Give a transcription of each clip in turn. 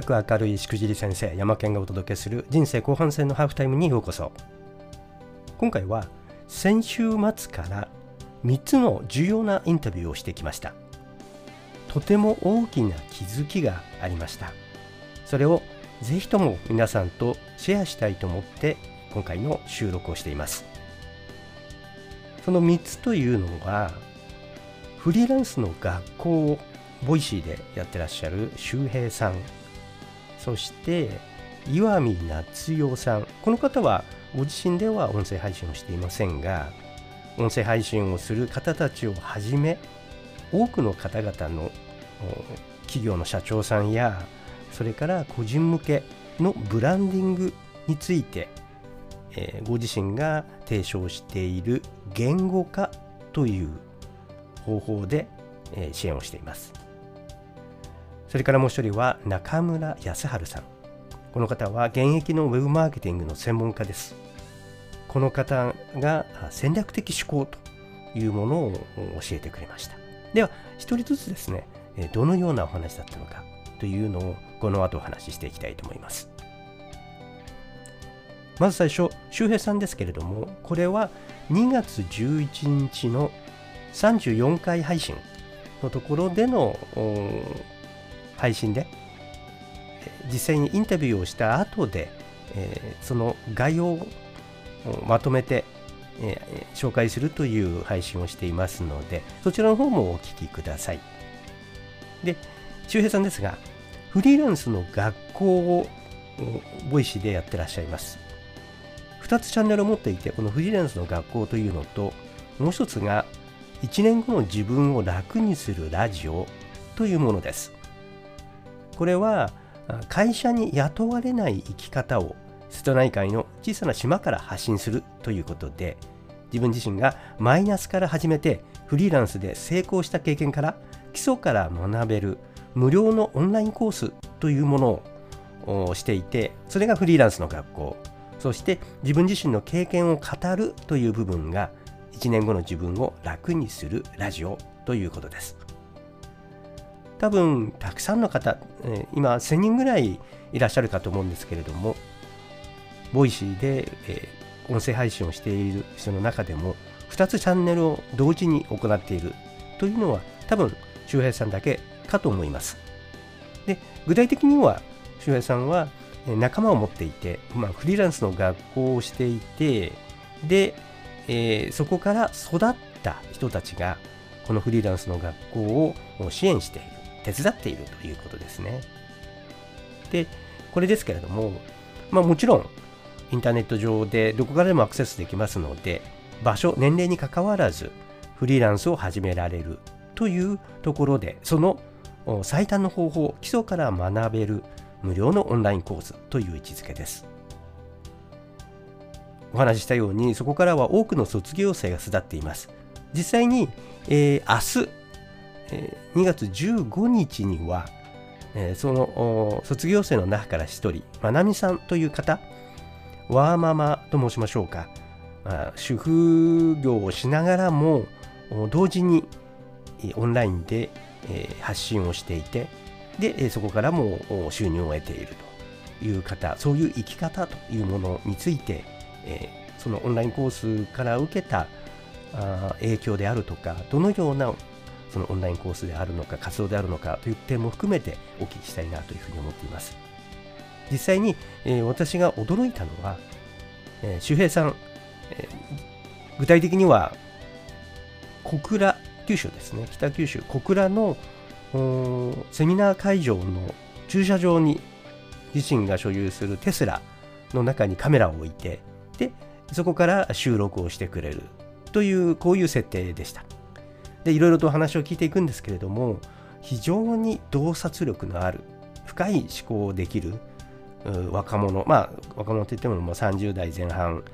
かく明るいしくじり先生山健がお届けする人生後半戦のハーフタイムにようこそ。今回は先週末から3つの重要なインタビューをしてきました。とても大きな気づきがありました。それをぜひとも皆さんとシェアしたいと思って今回の収録をしています。その3つというのはフリーランスの学校をVoicy でやってらっしゃる周平さん。そして岩見奈津代さん。この方はご自身では音声配信をしていませんが音声配信をする方たちをはじめ多くの方々の企業の社長さんやそれから個人向けのブランディングについて、えー、ご自身が提唱している言語化という方法で、えー、支援をしています。それからもう一人は中村康晴さん。この方は現役のウェブマーケティングの専門家です。この方が戦略的思考というものを教えてくれました。では一人ずつですねどのようなお話だったのかというのをこの後お話ししていきたいと思います。まず最初周平さんですけれどもこれは2月11日の34回配信のところでの配信で実際にインタビューをした後で、えー、その概要をまとめて、えー、紹介するという配信をしていますのでそちらの方もお聞きください。で周平さんですがフリーランスの学校を Voicy でやってらっしゃいます。2つチャンネルを持っていてこのフリーランスの学校というのともう一つが1年後の自分を楽にするラジオというものです。これは会社に雇われない生き方を瀬戸内海の小さな島から発信するということで自分自身がマイナスから始めてフリーランスで成功した経験から基礎から学べる無料のオンラインコースというものをしていてそれがフリーランスの学校。そして自分自身の経験を語るという部分が1年後の自分を楽にするラジオということです。多分たくさんの方、え今1000人ぐらいいらっしゃるかと思うんですけれども Voicy で、え音声配信をしている人の中でも2つチャンネルを同時に行っているというのは多分周平さんだけかと思います。で具体的には周平さんは仲間を持っていて、まあ、フリーランスの学校をしていてで、えー、そこから育った人たちがこのフリーランスの学校を支援している。手伝っているということですね。で、これですけれども、まあもちろんインターネット上でどこからでもアクセスできますので、場所、年齢にかかわらずフリーランスを始められるというところで、その最短の方法、基礎から学べる無料のオンラインコースという位置づけです。お話ししたように、そこからは多くの卒業生が巣立っています。実際に、えー、明日、え2月15日には、えその卒業生の中から1人、まなみさんという方、ワーママと申しましょうか、まあ、主婦業をしながらも同時にオンラインで、え発信をしていてでそこからも収入を得ているという方そういう生き方というものについて、えそのオンラインコースから受けた影響であるとかどのようなそのオンラインコースであるのか活動であるのかという点も含めてお聞きしたいなというふうに思っています。実際に、えー、私が驚いたのは、えー、周平さん、えー、具体的には小倉九州ですね。北九州小倉のセミナー会場の駐車場に自身が所有するテスラの中にカメラを置いてでそこから収録をしてくれるというこういう設定でした。でいろいろと話を聞いていくんですけれども非常に洞察力のある深い思考をできる若者まあ若者といってももう30代前半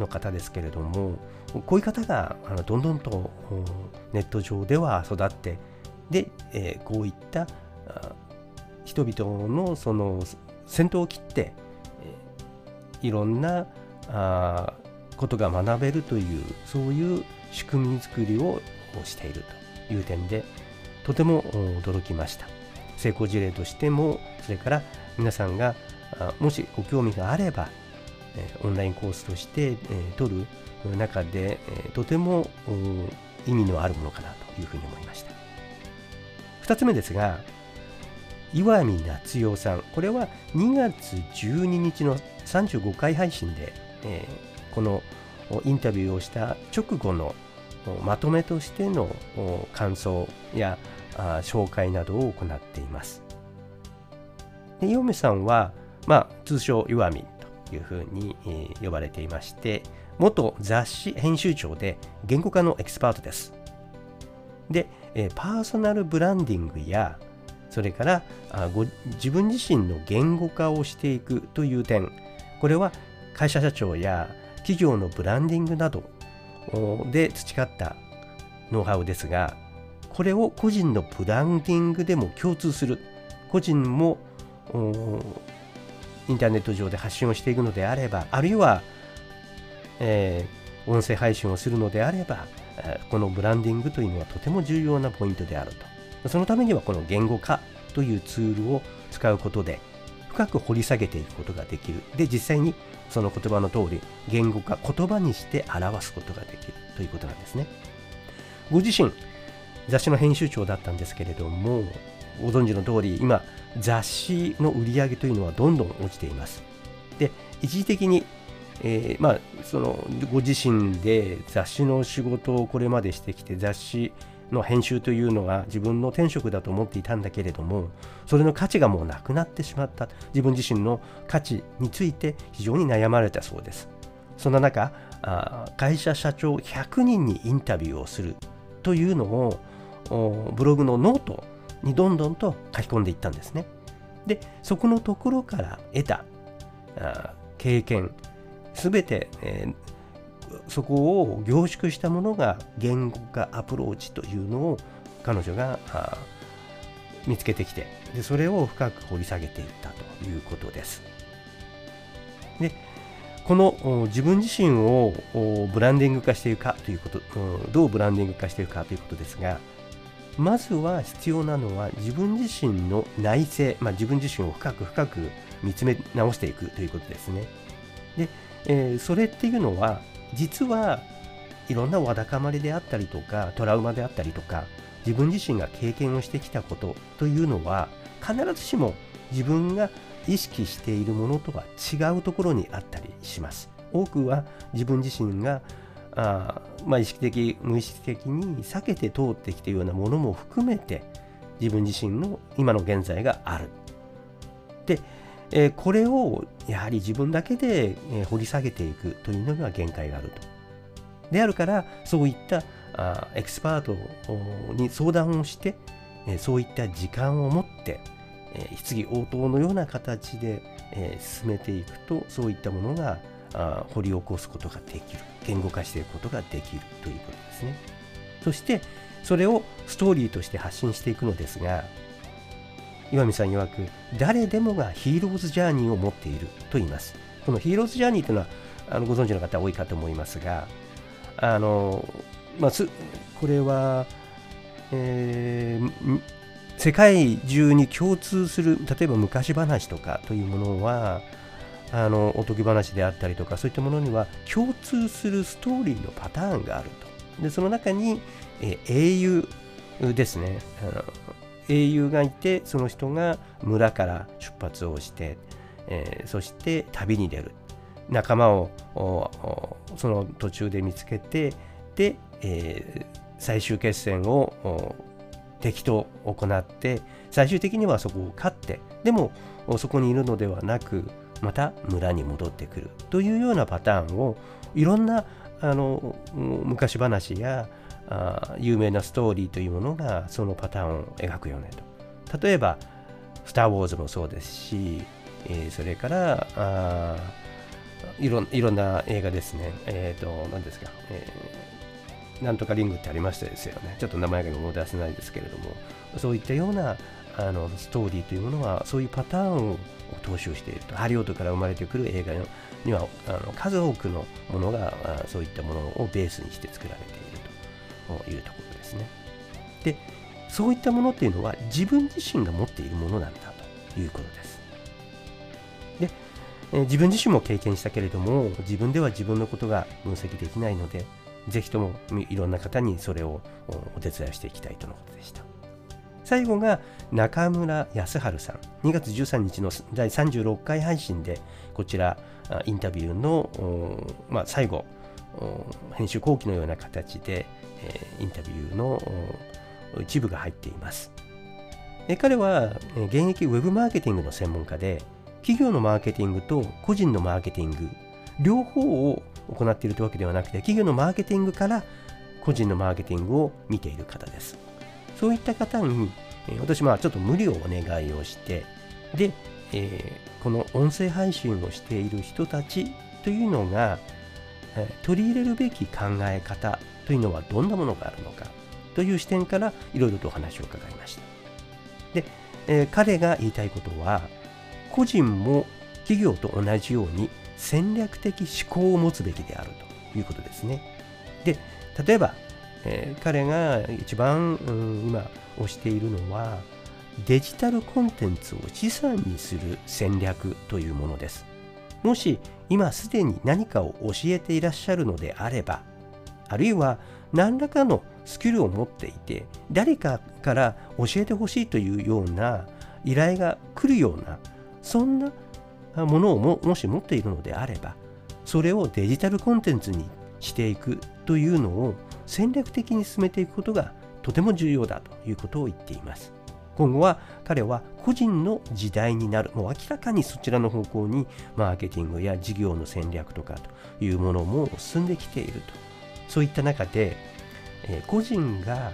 の方ですけれどもこういう方があのどんどんとネット上では育ってで、え、こういった人々のその先頭を切って、え、いろんなあことが学べるというそういう仕組み作りををしているという点でとても驚きました。成功事例としてもそれから皆さんがもしご興味があればオンラインコースとして取る中でとても意味のあるものかなというふうに思いました。2つ目ですが岩見夏代さんこれは2月12日の35回配信で、え、このインタビューをした直後のまとめとしての感想や紹介などを行っています。で岩見さんは、まあ、通称岩見というふうに、呼ばれていまして元雑誌編集長で言語化のエキスパートです。で、パーソナルブランディングやそれからご自分自身の言語化をしていくという点これは会社社長や企業のブランディングなどで培ったノウハウですがこれを個人のブランディングでも共通する。個人もインターネット上で発信をしていくのであればあるいは、えー、音声配信をするのであればこのブランディングというのはとても重要なポイントであると。そのためにはこの言語化というツールを使うことで深く掘り下げていくことができる。で、実際にその言葉の通り言語化、言葉にして表すことができるということなんですね。ご自身、雑誌の編集長だったんですけれども、ご存知の通り、今、雑誌の売り上げというのはどんどん落ちています。で、一時的に、えー、まあ、そのご自身で雑誌の仕事をこれまでしてきて、雑誌の編集というのが自分の天職だと思っていたんだけれどもそれの価値がもうなくなってしまった。自分自身の価値について非常に悩まれたそうです。そんな中会社社長100人にインタビューをするというのをブログのノートにどんどんと書き込んでいったんですね。でそこのところから得た経験すべて、えー、そこを凝縮したものが言語化アプローチというのを彼女が見つけてきてでそれを深く掘り下げていったということです。でこの自分自身をブランディング化していくかということどうブランディング化していくかということですがまずは必要なのは自分自身の内政、まあ、自分自身を深く深く見つめ直していくということですね。で、えー、それっていうのは実はいろんなわだかまりであったりとかトラウマであったりとか自分自身が経験をしてきたことというのは必ずしも自分が意識しているものとは違うところにあったりします。多くは自分自身があまあ、意識的無意識的に避けて通ってきているようなものも含めて自分自身の今の現在がある。でえー、これをやはり自分だけで、えー、掘り下げていくというのには限界があると。であるからそういったあエキスパートに相談をして、えー、そういった時間を持って、えー、質疑応答のような形で、えー、進めていくとそういったものがあ掘り起こすことができる言語化していくことができるということですね。そしてそれをストーリーとして発信していくのですが岩見さん曰く誰でもがヒーローズジャーニーを持っていると言います。このヒーローズジャーニーというのはあのご存知の方多いかと思いますがあの、まあ、これは、えー、世界中に共通する例えば昔話とかというものはあのおとぎ話であったりとかそういったものには共通するストーリーのパターンがあると。でその中に、えー、英雄ですね。あの英雄がいてその人が村から出発をして、えー、そして旅に出る。仲間をその途中で見つけてで、えー、最終決戦を敵と行って最終的にはそこを勝ってでもそこにいるのではなくまた村に戻ってくる。というようなパターンをいろんなあの昔話やあ有名なストーリーというものがそのパターンを描くよねと。例えば、スター・ウォーズもそうですし、えー、それからあいろいろんな映画ですね。えっ、ー、と、何ですか、えー、なんとかリングってありましたですよね。ちょっと名前が思い出せないですけれども、そういったようなあのストーリーというものは、そういうパターンを踏襲していると。ハリウッドから生まれてくる映画にはあの数多くのものがそういったものをベースにして作られている。というところですね。で、そういったものっていうのは自分自身が持っているものなんだということです。で、えー、自分自身も経験したけれども自分では自分のことが分析できないのでぜひともいろんな方にそれをお手伝いしていきたいとのことでした。最後が中村康晴さん。2月13日の第36回配信で、こちらインタビューの、まあ、最後、編集後期のような形で、えインタビューの一部が入っています。彼は現役ウェブマーケティングの専門家で、企業のマーケティングと個人のマーケティング、両方を行っているというわけではなくて、企業のマーケティングから個人のマーケティングを見ている方です。そういった方に、私はちょっと無理をお願いをして、で、えー、この音声配信をしている人たちというのが、取り入れるべき考え方というのはどんなものがあるのかという視点からいろいろとお話を伺いました。で、えー、彼が言いたいことは、個人も企業と同じように戦略的思考を持つべきであるということですね。で、例えば、えー、彼が一番、うん、今推しているのは、デジタルコンテンツを資産にする戦略というものです。もし今すでに何かを教えていらっしゃるのであれば、あるいは何らかのスキルを持っていて、誰かから教えてほしいというような依頼が来るような、そんなものをももし持っているのであれば、それをデジタルコンテンツにしていくというのを戦略的に進めていくことがとても重要だということを言っています。今後は彼は個人の時代になる、もう明らかにそちらの方向にマーケティングや事業の戦略とかというものも進んできていると。そういった中で、え個人が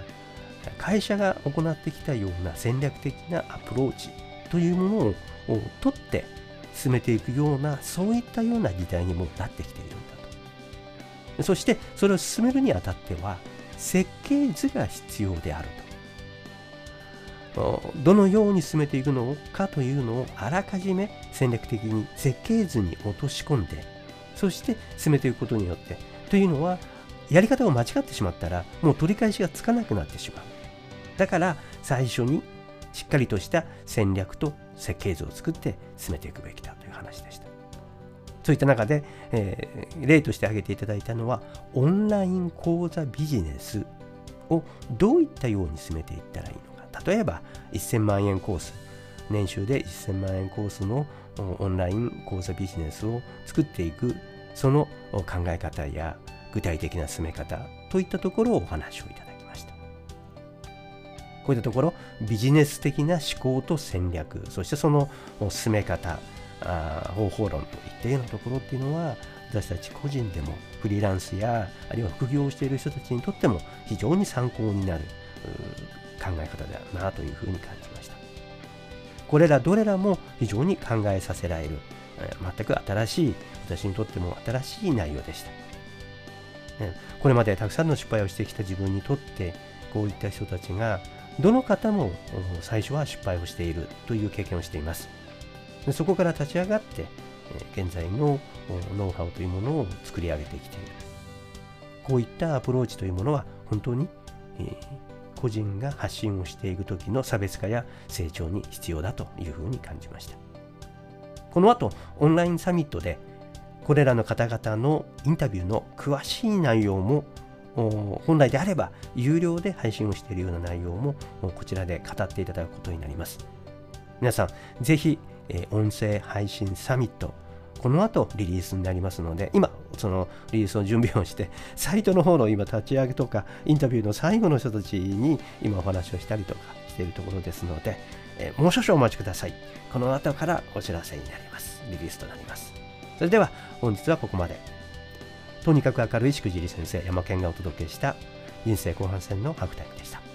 会社が行ってきたような戦略的なアプローチというものを取って進めていくようなそういったような時代にもなってきているんだと。そしてそれを進めるにあたっては設計図が必要であると。どのように進めていくのかというのをあらかじめ戦略的に設計図に落とし込んでそして進めていくことによってというのはやり方を間違ってしまったらもう取り返しがつかなくなってしまうだから最初にしっかりとした戦略と設計図を作って進めていくべきだという話でした。そういった中で、えー、例として挙げていただいたのは、オンライン講座ビジネスをどういったように進めていったらいいの。例えば、1000万円コース、年収で1000万円コースのオンライン講座ビジネスを作っていく、その考え方や具体的な進め方。といったところをお話をいただきました。こういったところビジネス的な思考と戦略。そしてその進め方。あ方法論といったようなところっていうのは私たち個人でもフリーランスやあるいは副業をしている人たちにとっても非常に参考になる。考え方だなというふうに感じましたこれらどれらも非常に考えさせられる全く新しい私にとっても新しい内容でしたこれまでたくさんの失敗をしてきた自分にとってこういった人たちがどの方も最初は失敗をしているという経験をしています。そこから立ち上がって、現在のノウハウというものを作り上げてきている。こういったアプローチというものは本当に、個人が発信をしていく時の差別化や成長に必要だというふうに感じました。この後、オンラインサミットでこれらの方々のインタビューの詳しい内容も本来であれば有料で配信をしているような内容もこちらで語っていただくことになります。皆さん、ぜひ、音声配信サミット、この後リリースになりますので、今、そのリリースの準備をして、サイトの方の今立ち上げとか、インタビューの最後の人たちに今お話をしたりとかしているところですので、えもう少々お待ちください。この後からお知らせになります。リリースとなります。それでは本日はここまで。とにかく明るいしくじり先生山健がお届けした人生後半戦のハーフタイムでした。